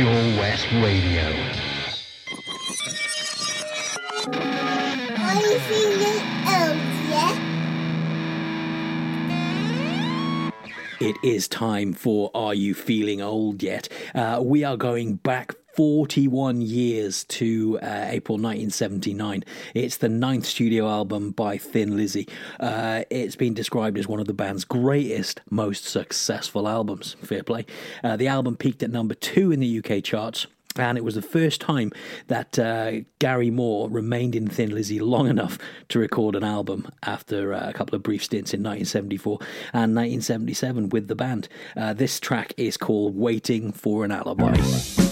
Pure West Radio. Are you feeling old yet? It is time for Are You Feeling Old Yet? Uh, we are going back 41 years to uh, April 1979. It's the ninth studio album by Thin Lizzy. Uh, it's been described as one of the band's greatest, most successful albums. Fair play. Uh, the album peaked at number two in the UK charts. And it was the first time that uh, Gary Moore remained in Thin Lizzy long enough to record an album after uh, a couple of brief stints in 1974 and 1977 with the band. Uh, this track is called Waiting for an Alibi.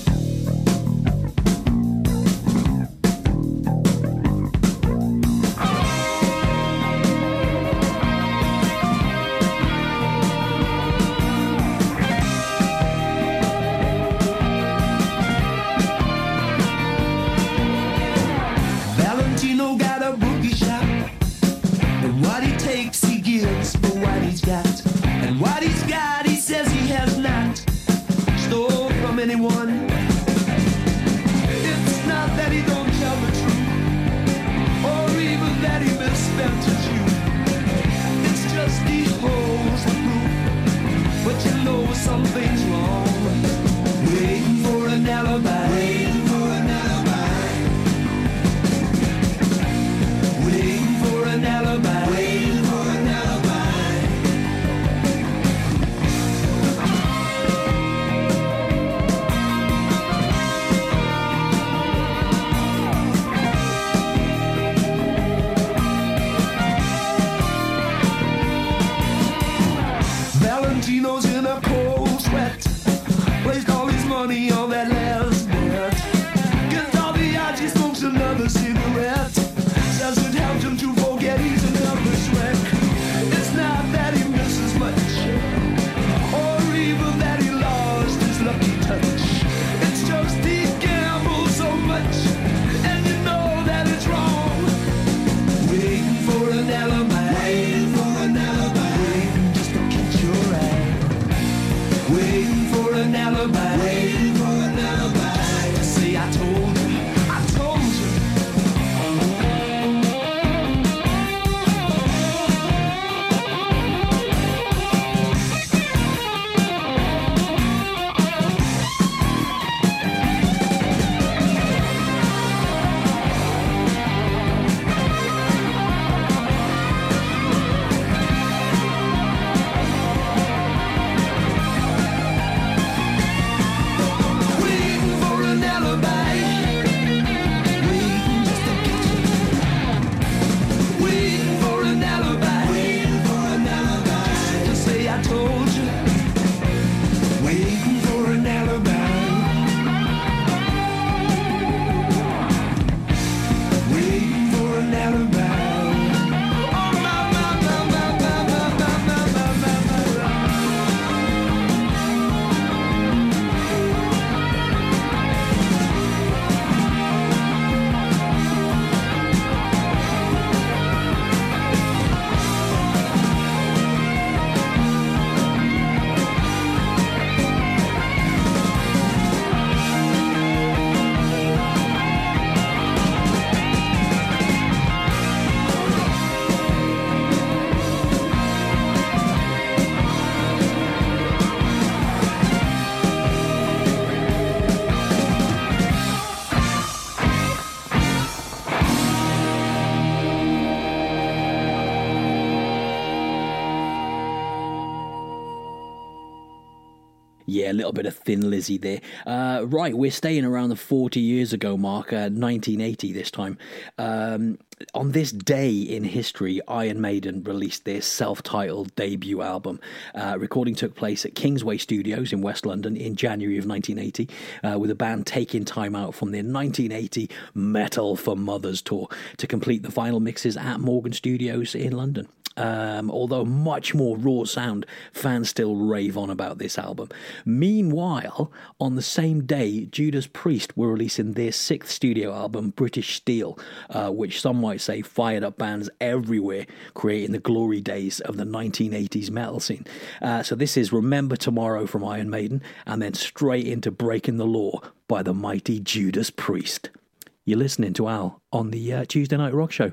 Bit of Thin Lizzy there. Uh, right, we're staying around the 40 years ago mark, uh, 1980 this time. Um, on this day in history, Iron Maiden released their self titled debut album. Uh, recording took place at Kingsway Studios in West London in January of 1980, uh, with the band taking time out from their 1980 Metal for Muthas tour to complete the final mixes at Morgan Studios in London. Um, although much more raw sound, fans still rave on about this album. Meanwhile, on the same day, Judas Priest were releasing their sixth studio album, British Steel, uh, which some might say fired up bands everywhere, creating the glory days of the 1980s metal scene. Uh, so this is Remember Tomorrow from Iron Maiden, and then straight into Breaking the Law by the mighty Judas Priest. You're listening to Al on the uh, Tuesday Night Rock Show.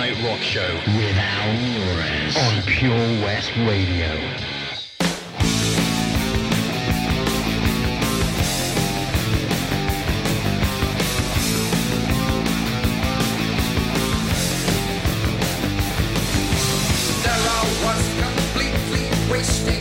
Night Rock Show. With Al Muirez on Pure West Radio. There I was completely wasting,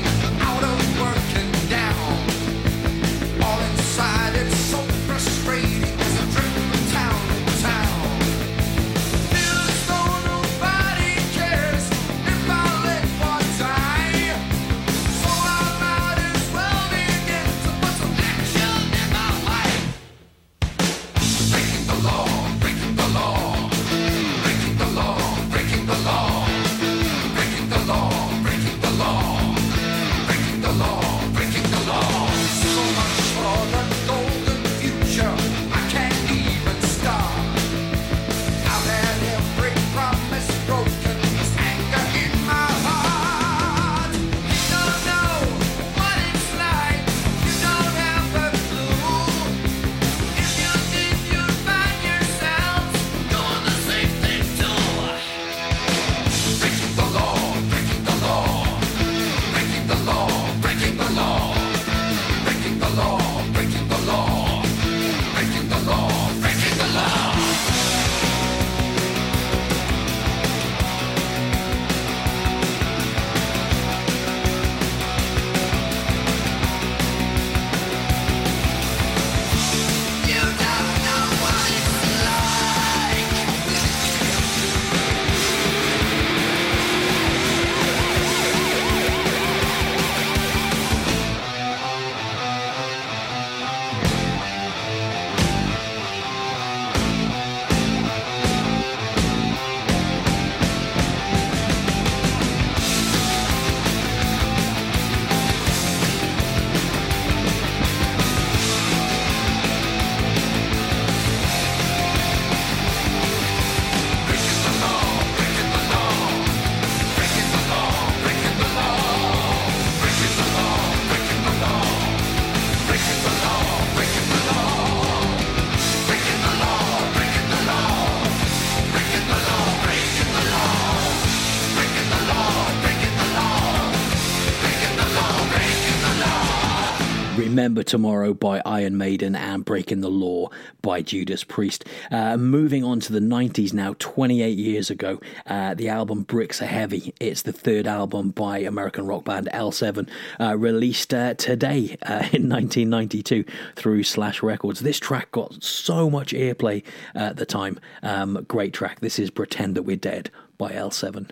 Remember Tomorrow by Iron Maiden and Breaking the Law by Judas Priest. Uh, moving on to the 90s now, 28 years ago, uh, the album Bricks Are Heavy. It's the third album by American rock band L7, uh, released uh, today uh, in 1992 through Slash Records. This track got so much airplay at the time. Um, great track. This is Pretend That We're Dead by L7.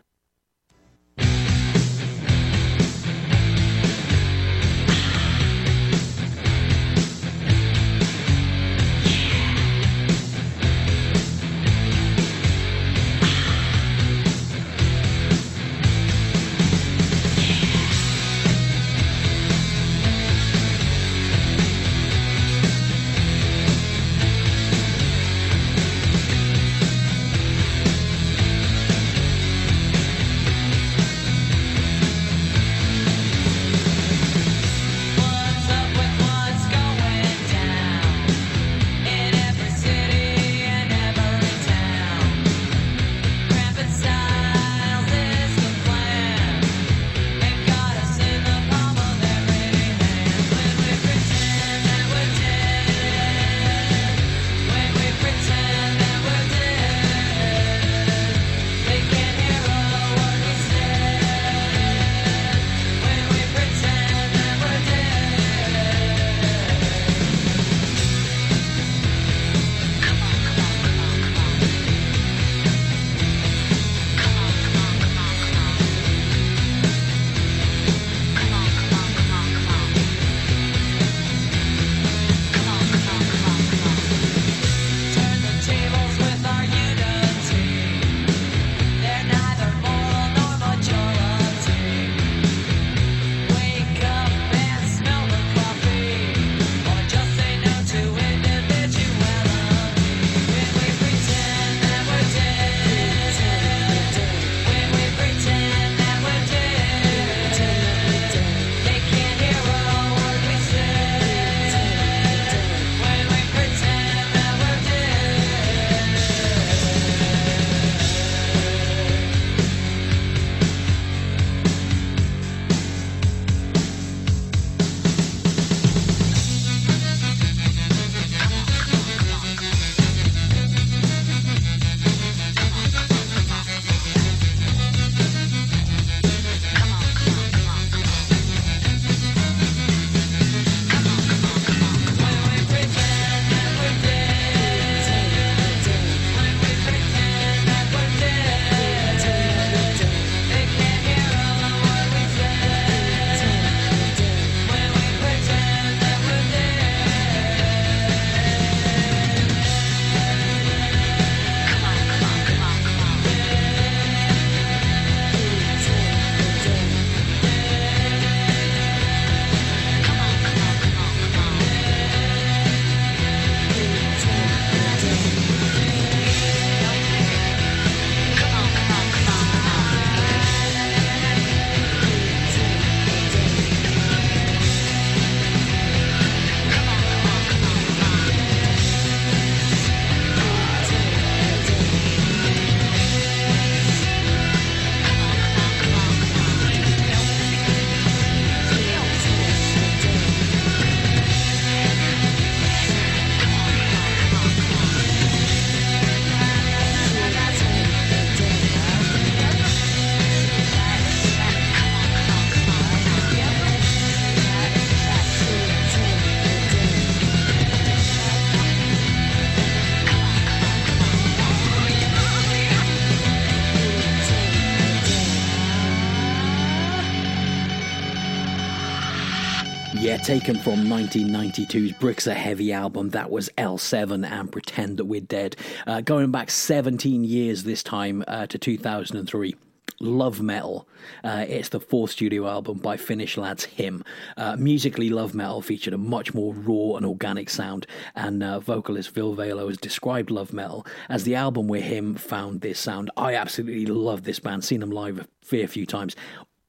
Taken from 1992's Bricks Are Heavy album. That was L7 and Pretend That We're Dead. Uh, going back 17 years this time uh, to 2003. Love Metal. Uh, it's the fourth studio album by Finnish lads Him. Uh, musically, Love Metal featured a much more raw and organic sound, and uh, vocalist Ville Valo has described Love Metal as the album where Him found this sound. I absolutely love this band, seen them live a fair few times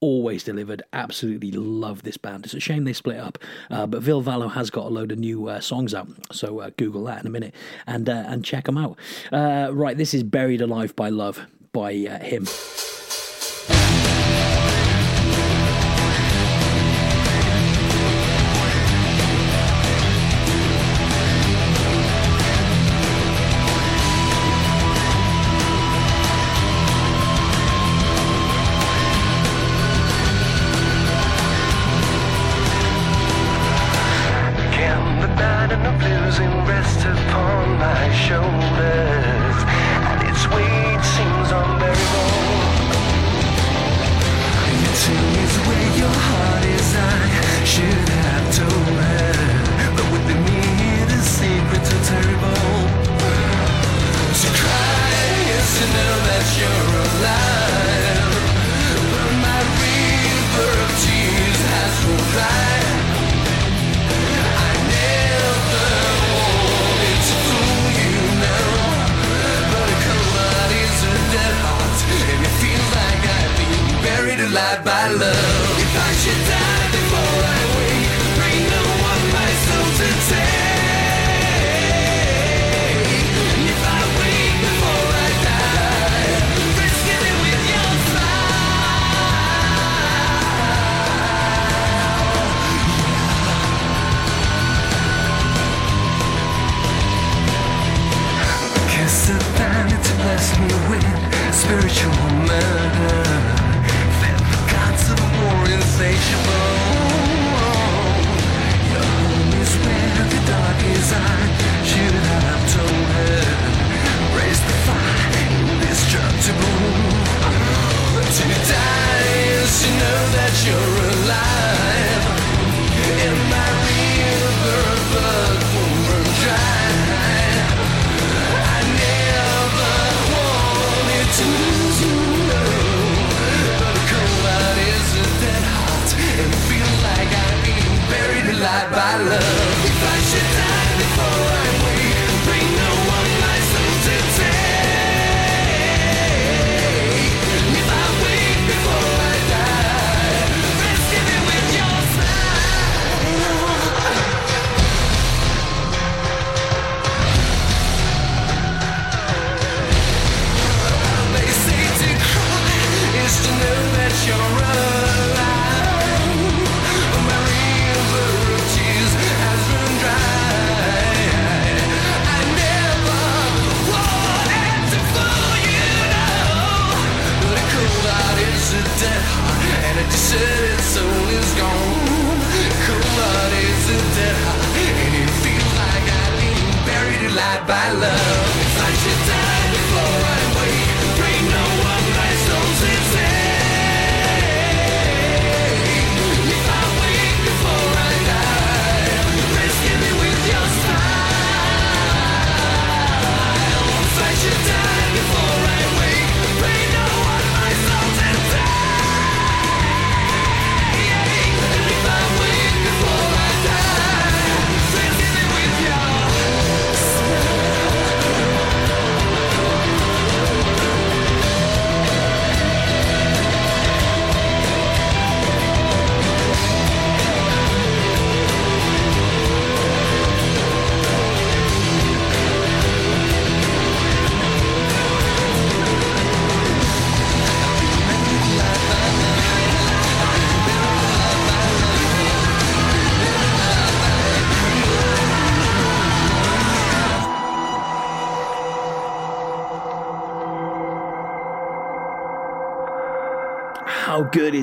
always delivered. Absolutely love this band. It's a shame they split up, uh, but Ville Valo has got a load of new uh, songs out. So uh, Google that in a minute and uh, and check them out. Uh, right, this is Buried Alive by Love by uh, him. Shoulders?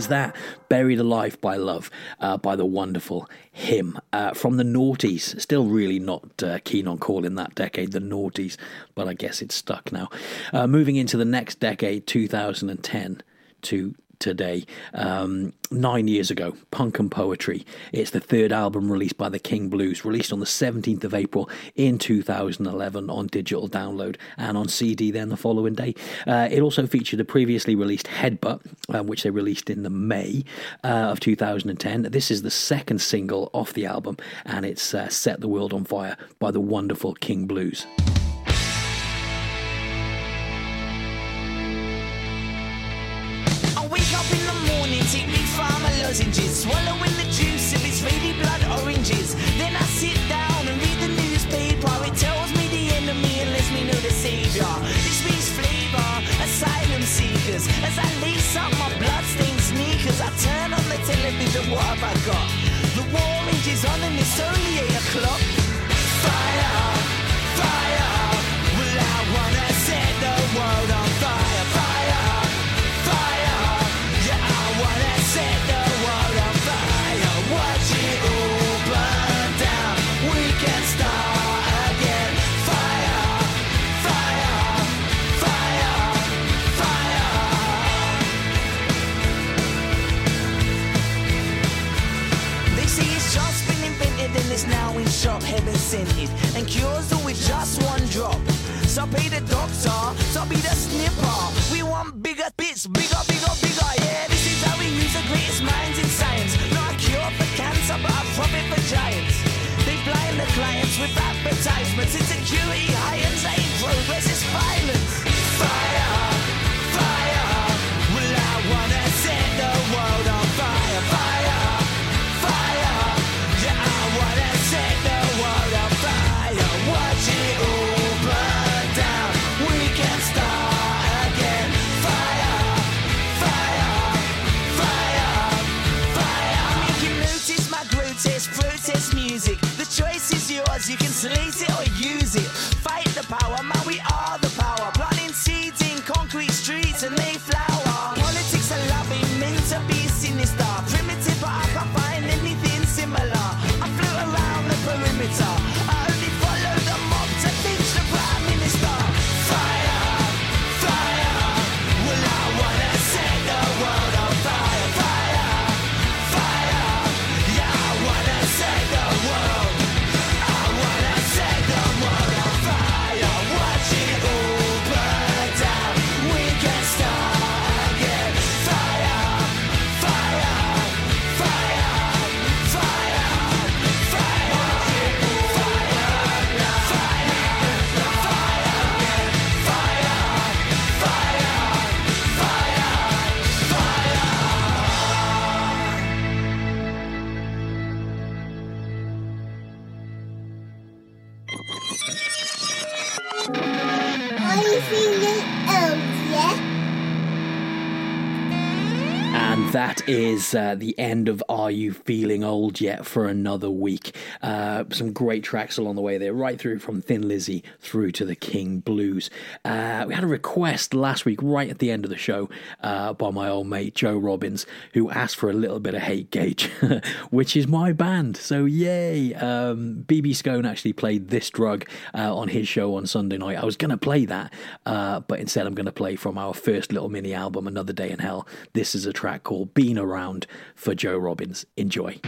That? Buried Alive by Love uh, by the wonderful Him uh, from the Naughties. Still really not uh, keen on calling that decade the Naughties, but I guess it's stuck now. Uh, moving into the next decade, 2010 to today. Um, nine years ago, Punk and Poetry. It's the third album released by the King Blues, released on the 17th of April in 2011 on digital download and on CD then the following day. Uh, it also featured a previously released Headbutt, uh, which they released in the May uh, of 2010. This is the second single off the album, and it's uh, Set the World on Fire by the wonderful King Blues. Swallowing the juice of faded blood oranges. Then I sit down and read the newspaper. It tells me the enemy and lets me know the savior. This means flavor, asylum seekers. As I lace up my bloodstained sneakers, I turn on the television. What have I got? The war rages on and it's only eight o'clock. Fire. In heaven sent it, and cures all with just one drop. So pay the doctor, so be the snipper. We want bigger bits, bigger, bigger, bigger. Yeah, this is how we use the greatest minds in science. Not a cure for cancer, but a profit for giants. They blind the clients with advertisements. Insecurity high and yours. Uh, the end of Are You Feeling Old Yet for another week. Uh, some great tracks along the way there, right through from Thin Lizzy through to the King Blues. Uh, we had a request last week, right at the end of the show, uh, by my old mate Joe Robbins, who asked for a little bit of Hate Gauge, which is my band. So, yay. Um, BB Scone actually played This Drug uh, on his show on Sunday night. I was going to play that, uh, but instead I'm going to play from our first little mini album, Another Day in Hell. This is a track called Been Around for Joe Robbins. Enjoy.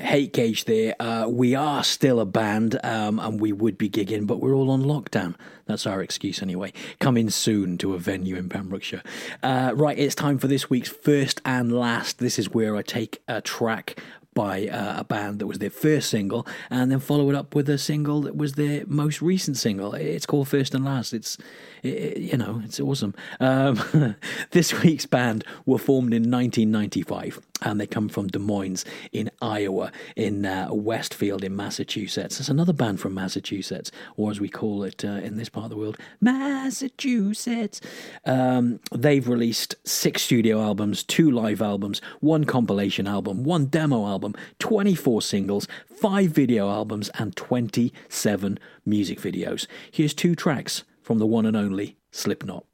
Hate gauge there. Uh, we are still a band, um, and we would be gigging, but we're all on lockdown. That's our excuse anyway. Coming soon to a venue in Pembrokeshire. Uh, right, it's time for this week's first and last. This is where I take a track by uh, a band that was their first single and then follow it up with a single that was their most recent single. It's called First and Last. It's, it, you know, it's awesome. Um, this week's band were formed in 1995 and they come from Des Moines in Iowa, in uh, Westfield in Massachusetts. It's another band from Massachusetts, or as we call it uh, in this part of the world, Massachusetts. Um, they've released six studio albums, two live albums, one compilation album, one demo album, 24 singles, five video albums, and 27 music videos. Here's two tracks from the one and only Slipknot.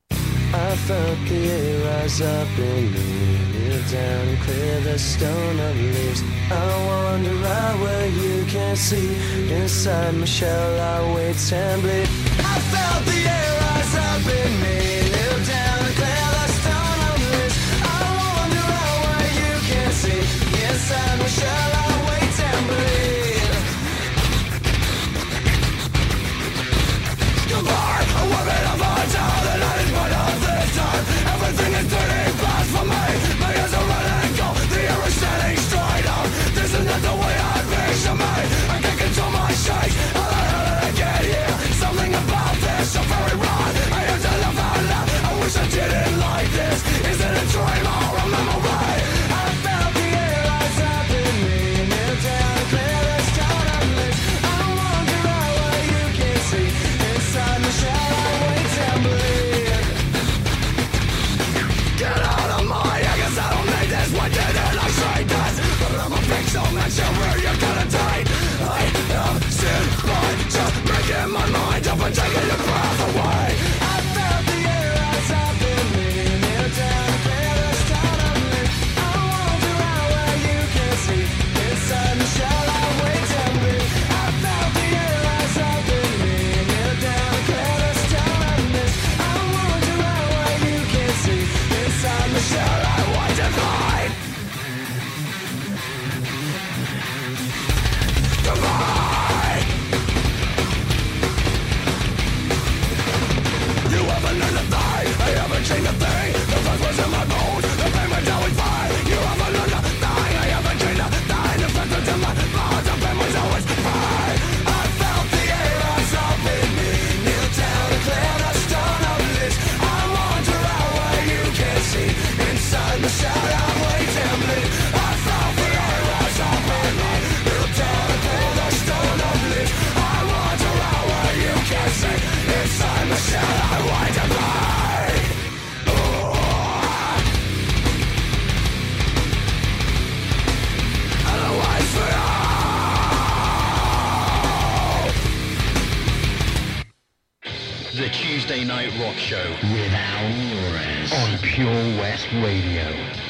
I felt the air rise up in me, kneel down and clear the stone of leaves. I wander out where you can't see. Inside my shell, I wait and bleed. I felt the air rise up in me, Night Rock Show with Al Muirez on Pure West Radio.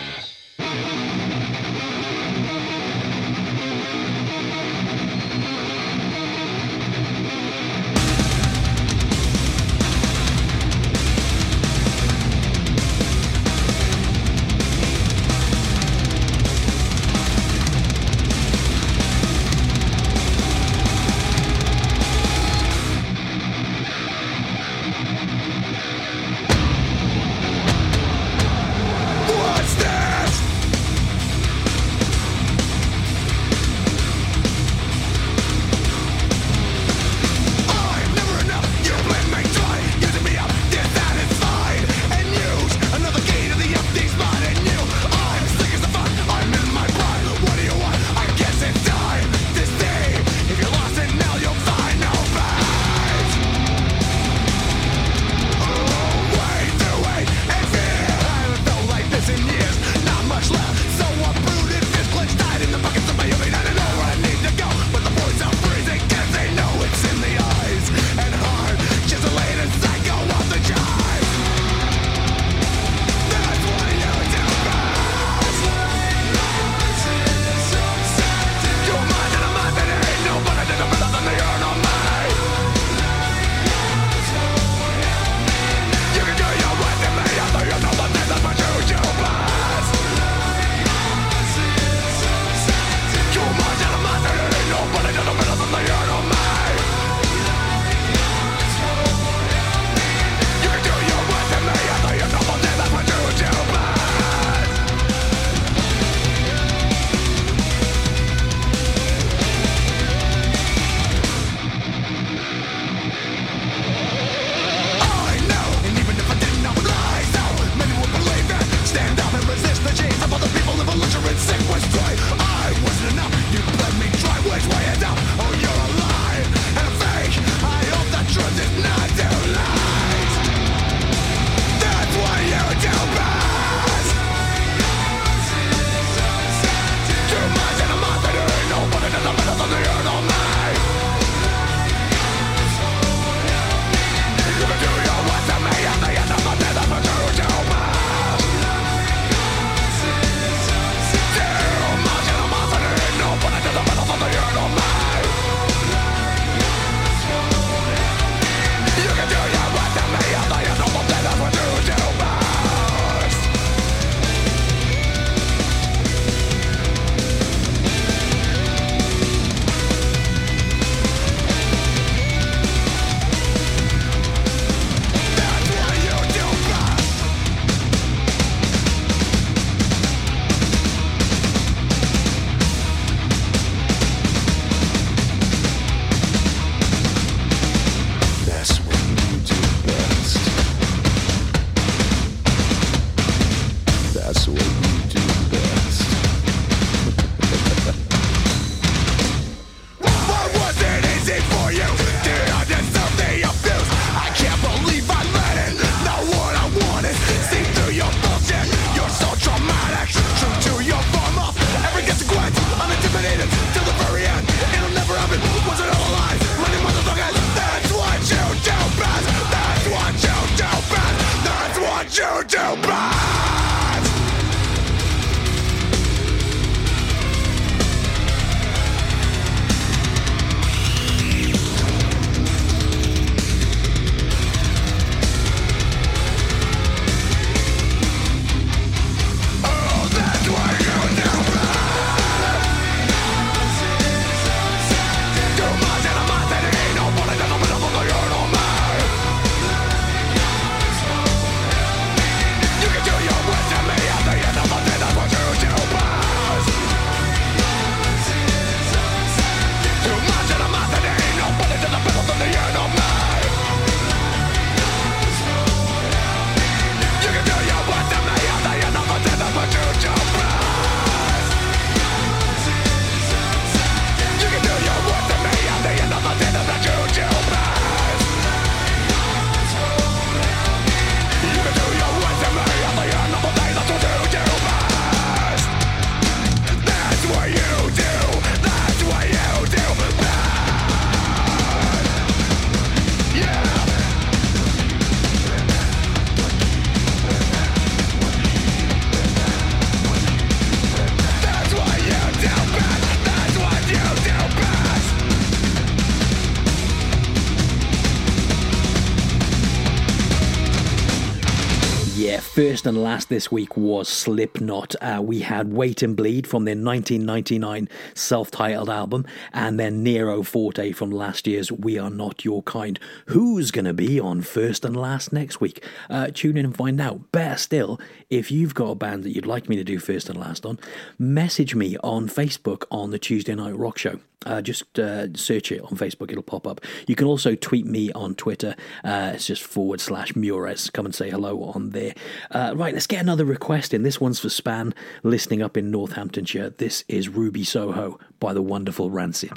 first and last this week was Slipknot. Uh, we had Wait and Bleed from their 1999 self titled album, and then Nero Forte from last year's We Are Not Your Kind. Who's going to be on first and last next week? Uh, tune in and find out. Better still, if you've got a band that you'd like me to do first and last on, message me on Facebook on the Tuesday Night Rock Show. Uh, just uh, search it on Facebook, it'll pop up. You can also tweet me on Twitter. Uh, it's just forward slash Muirez. Come and say hello on there. Uh, uh, right, let's get another request in. This one's for Span, listening up in Northamptonshire. This is Ruby Soho by the wonderful Rancid.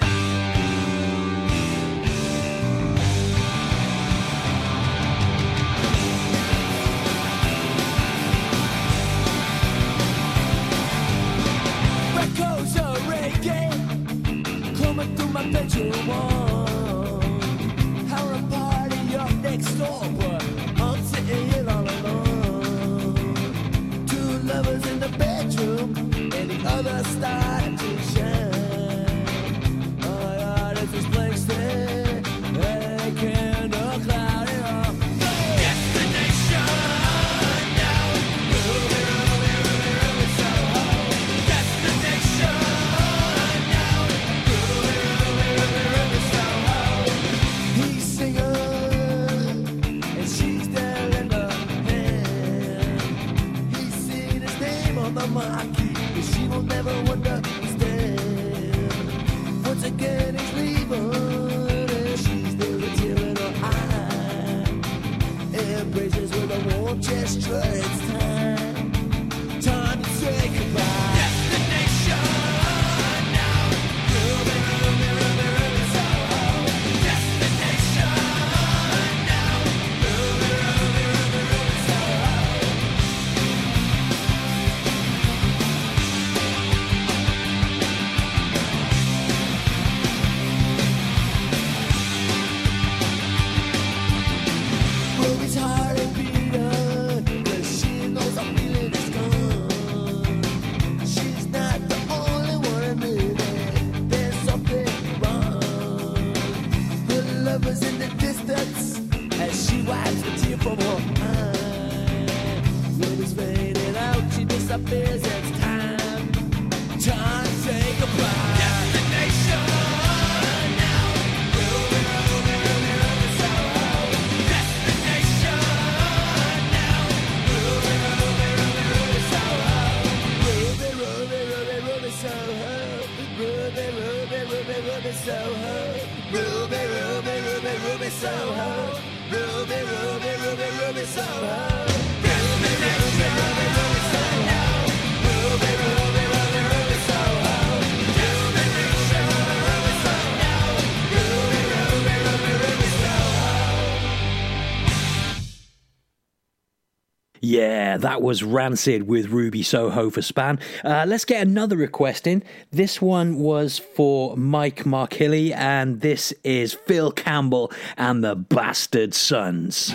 there. That was Rancid with Ruby Soho for Span. Uh, let's get another request in. This one was for Mike Markilly, and this is Phil Campbell and the Bastard Sons.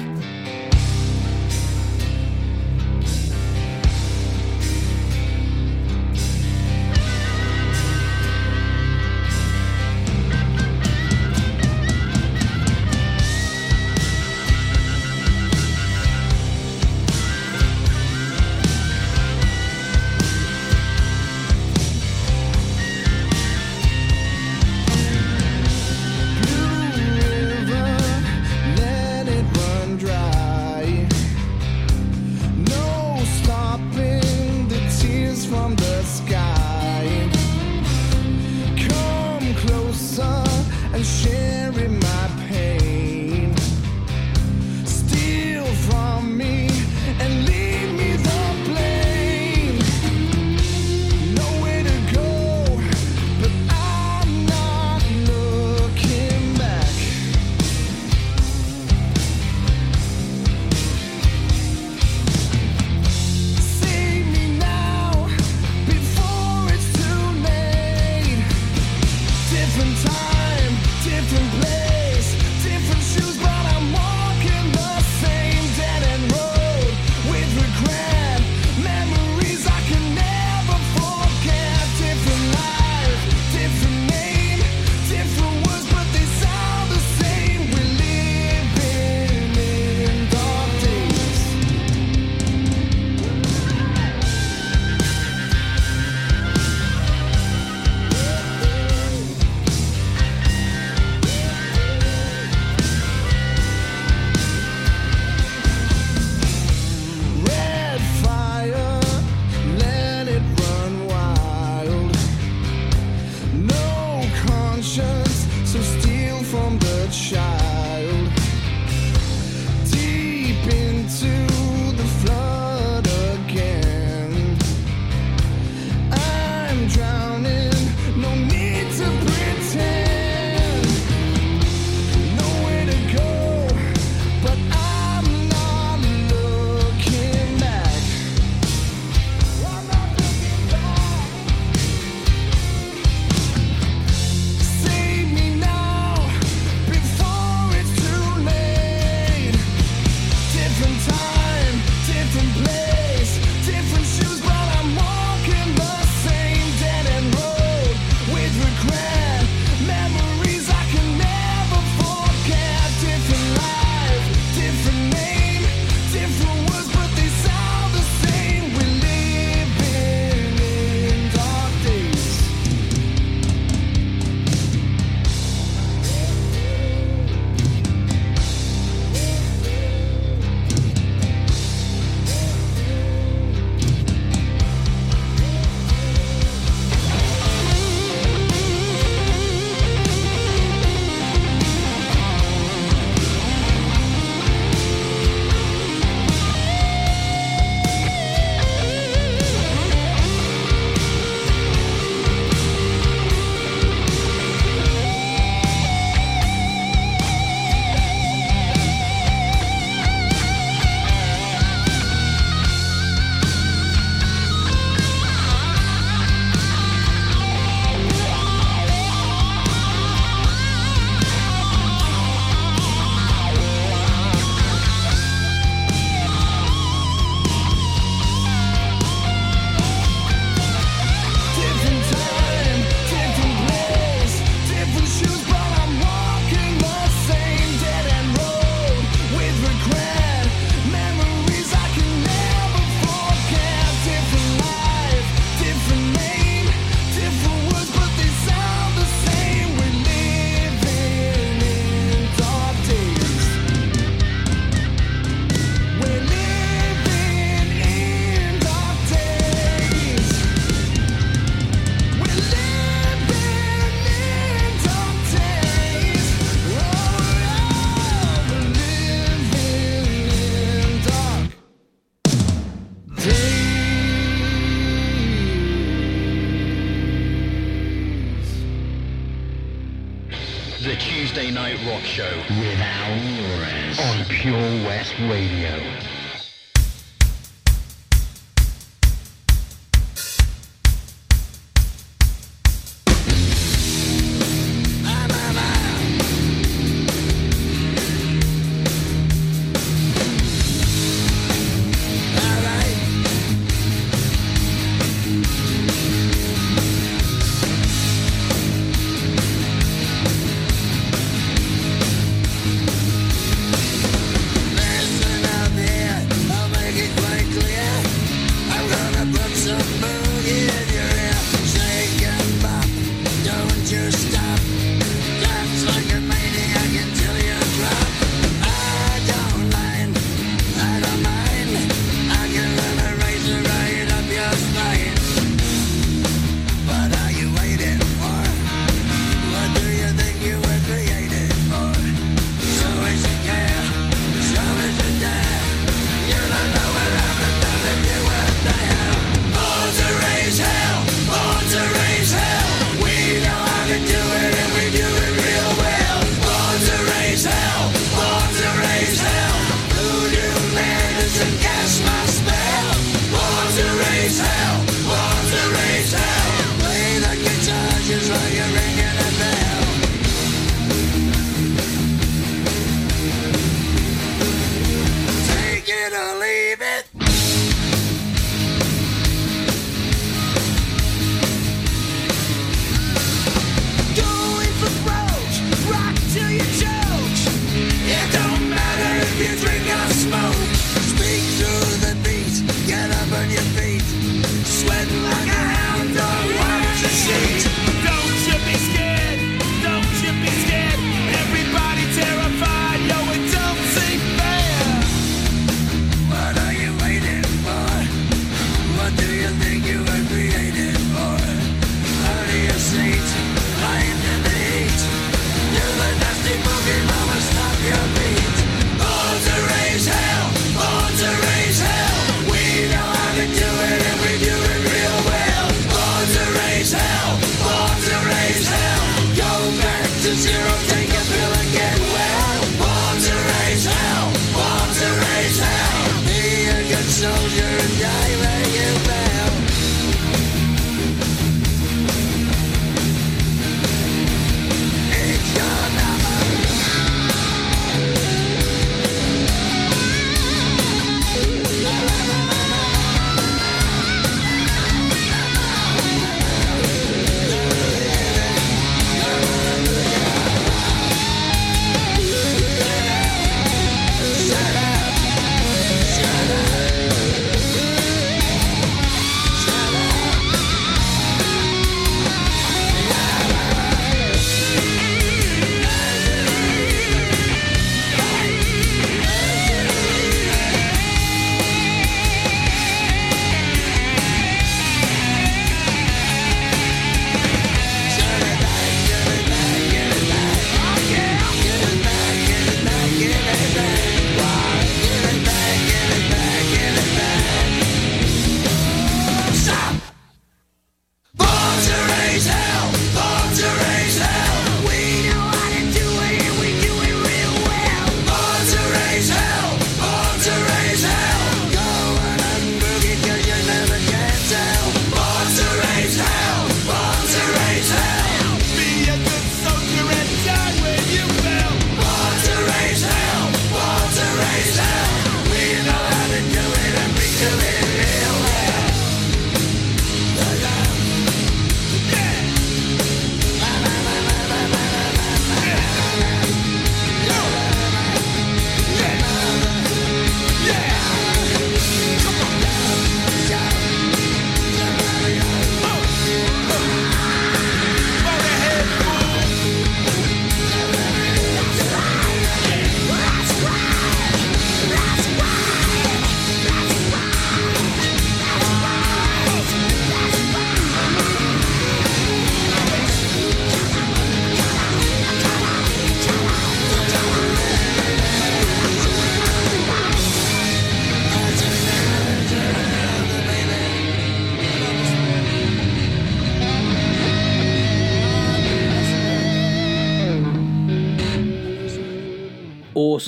Pure Radio.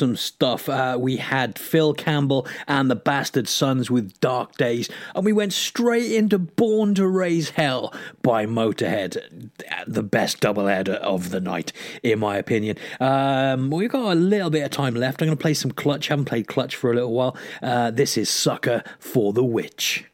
Awesome stuff. Uh, we had Phil Campbell and the Bastard Sons with Dark Days, and we went straight into Born to Raise Hell by Motorhead. The best doubleheader of the night, in my opinion. Um, we've got a little bit of time left. I'm going to play some Clutch. haven't played Clutch for a little while. Uh, this is Sucker for the Witch.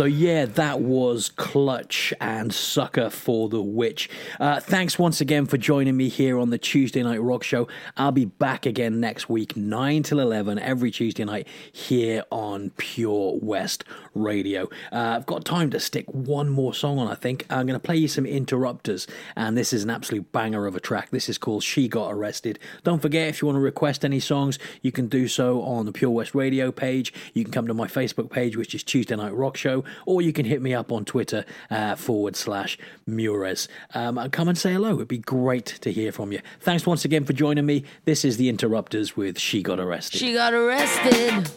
So, yeah, that was Clutch and Sucker for the Witch. Uh, thanks once again for joining me here on the Tuesday Night Rock Show. I'll be back again next week, 9 till 11, every Tuesday night here on Pure West Radio. Uh, I've got time to stick one more song on, I think. I'm going to play you some interrupters, and this is an absolute banger of a track. This is called She Got Arrested. Don't forget, if you want to request any songs, you can do so on the Pure West Radio page. You can come to my Facebook page, which is Tuesday Night Rock Show, or you can hit me up on Twitter uh, forward slash Muirez. Um, come and say hello. It'd be great to hear from you. Thanks once again for joining me. This is the Interrupters with She Got Arrested. She got arrested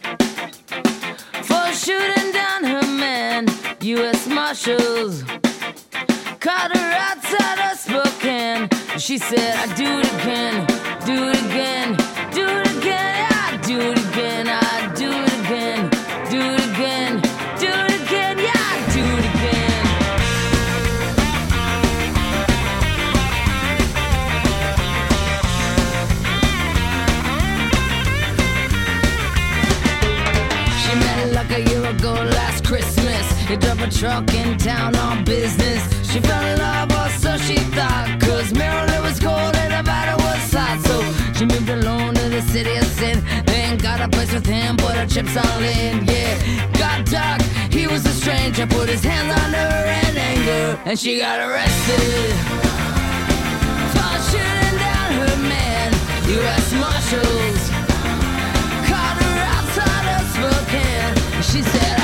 for shooting down her man. U.S. Marshals caught her outside of Spokane. She said, I do it again, do it again, do it again, I do it again, Christmas. He drove a truck in town on business. She fell in love, or so she thought. Cause Maryland was cold and Nevada was hot. So she moved alone to the city of sin. Then got a place with him, put her chips all in. Yeah, got dark, he was a stranger. Put his hands on her in anger. And she got arrested. Shooting down her man. U.S. Marshals caught her outside of Spokane. She said,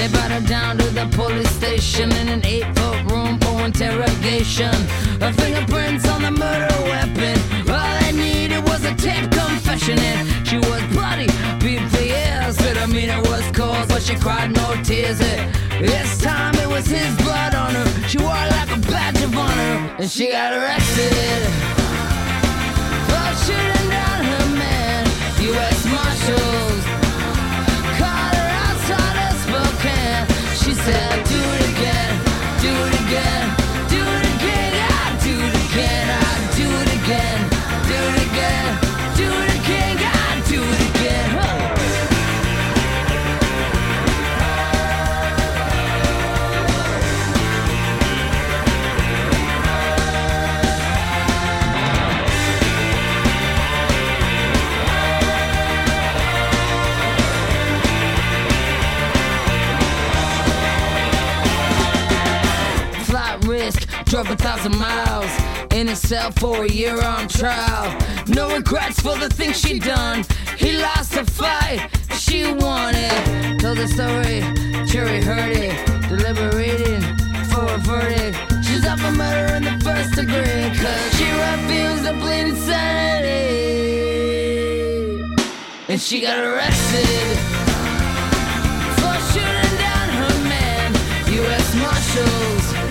They brought her down to the police station in an eight foot room for interrogation. Her fingerprints on the murder weapon. All they needed was a tape confession, and she was bloody, beat for years. But it was cold, but she cried no tears. And this time it was his blood on her. She wore it like a badge of honor, and she got arrested for shooting thousand miles in a cell for a year on trial. No regrets for the things she done. He lost the fight, she won it. Told the story, jury heard it. Deliberating for a verdict. She's up for murder in the first degree, cause she refused to plead insanity. And she got arrested. Marshals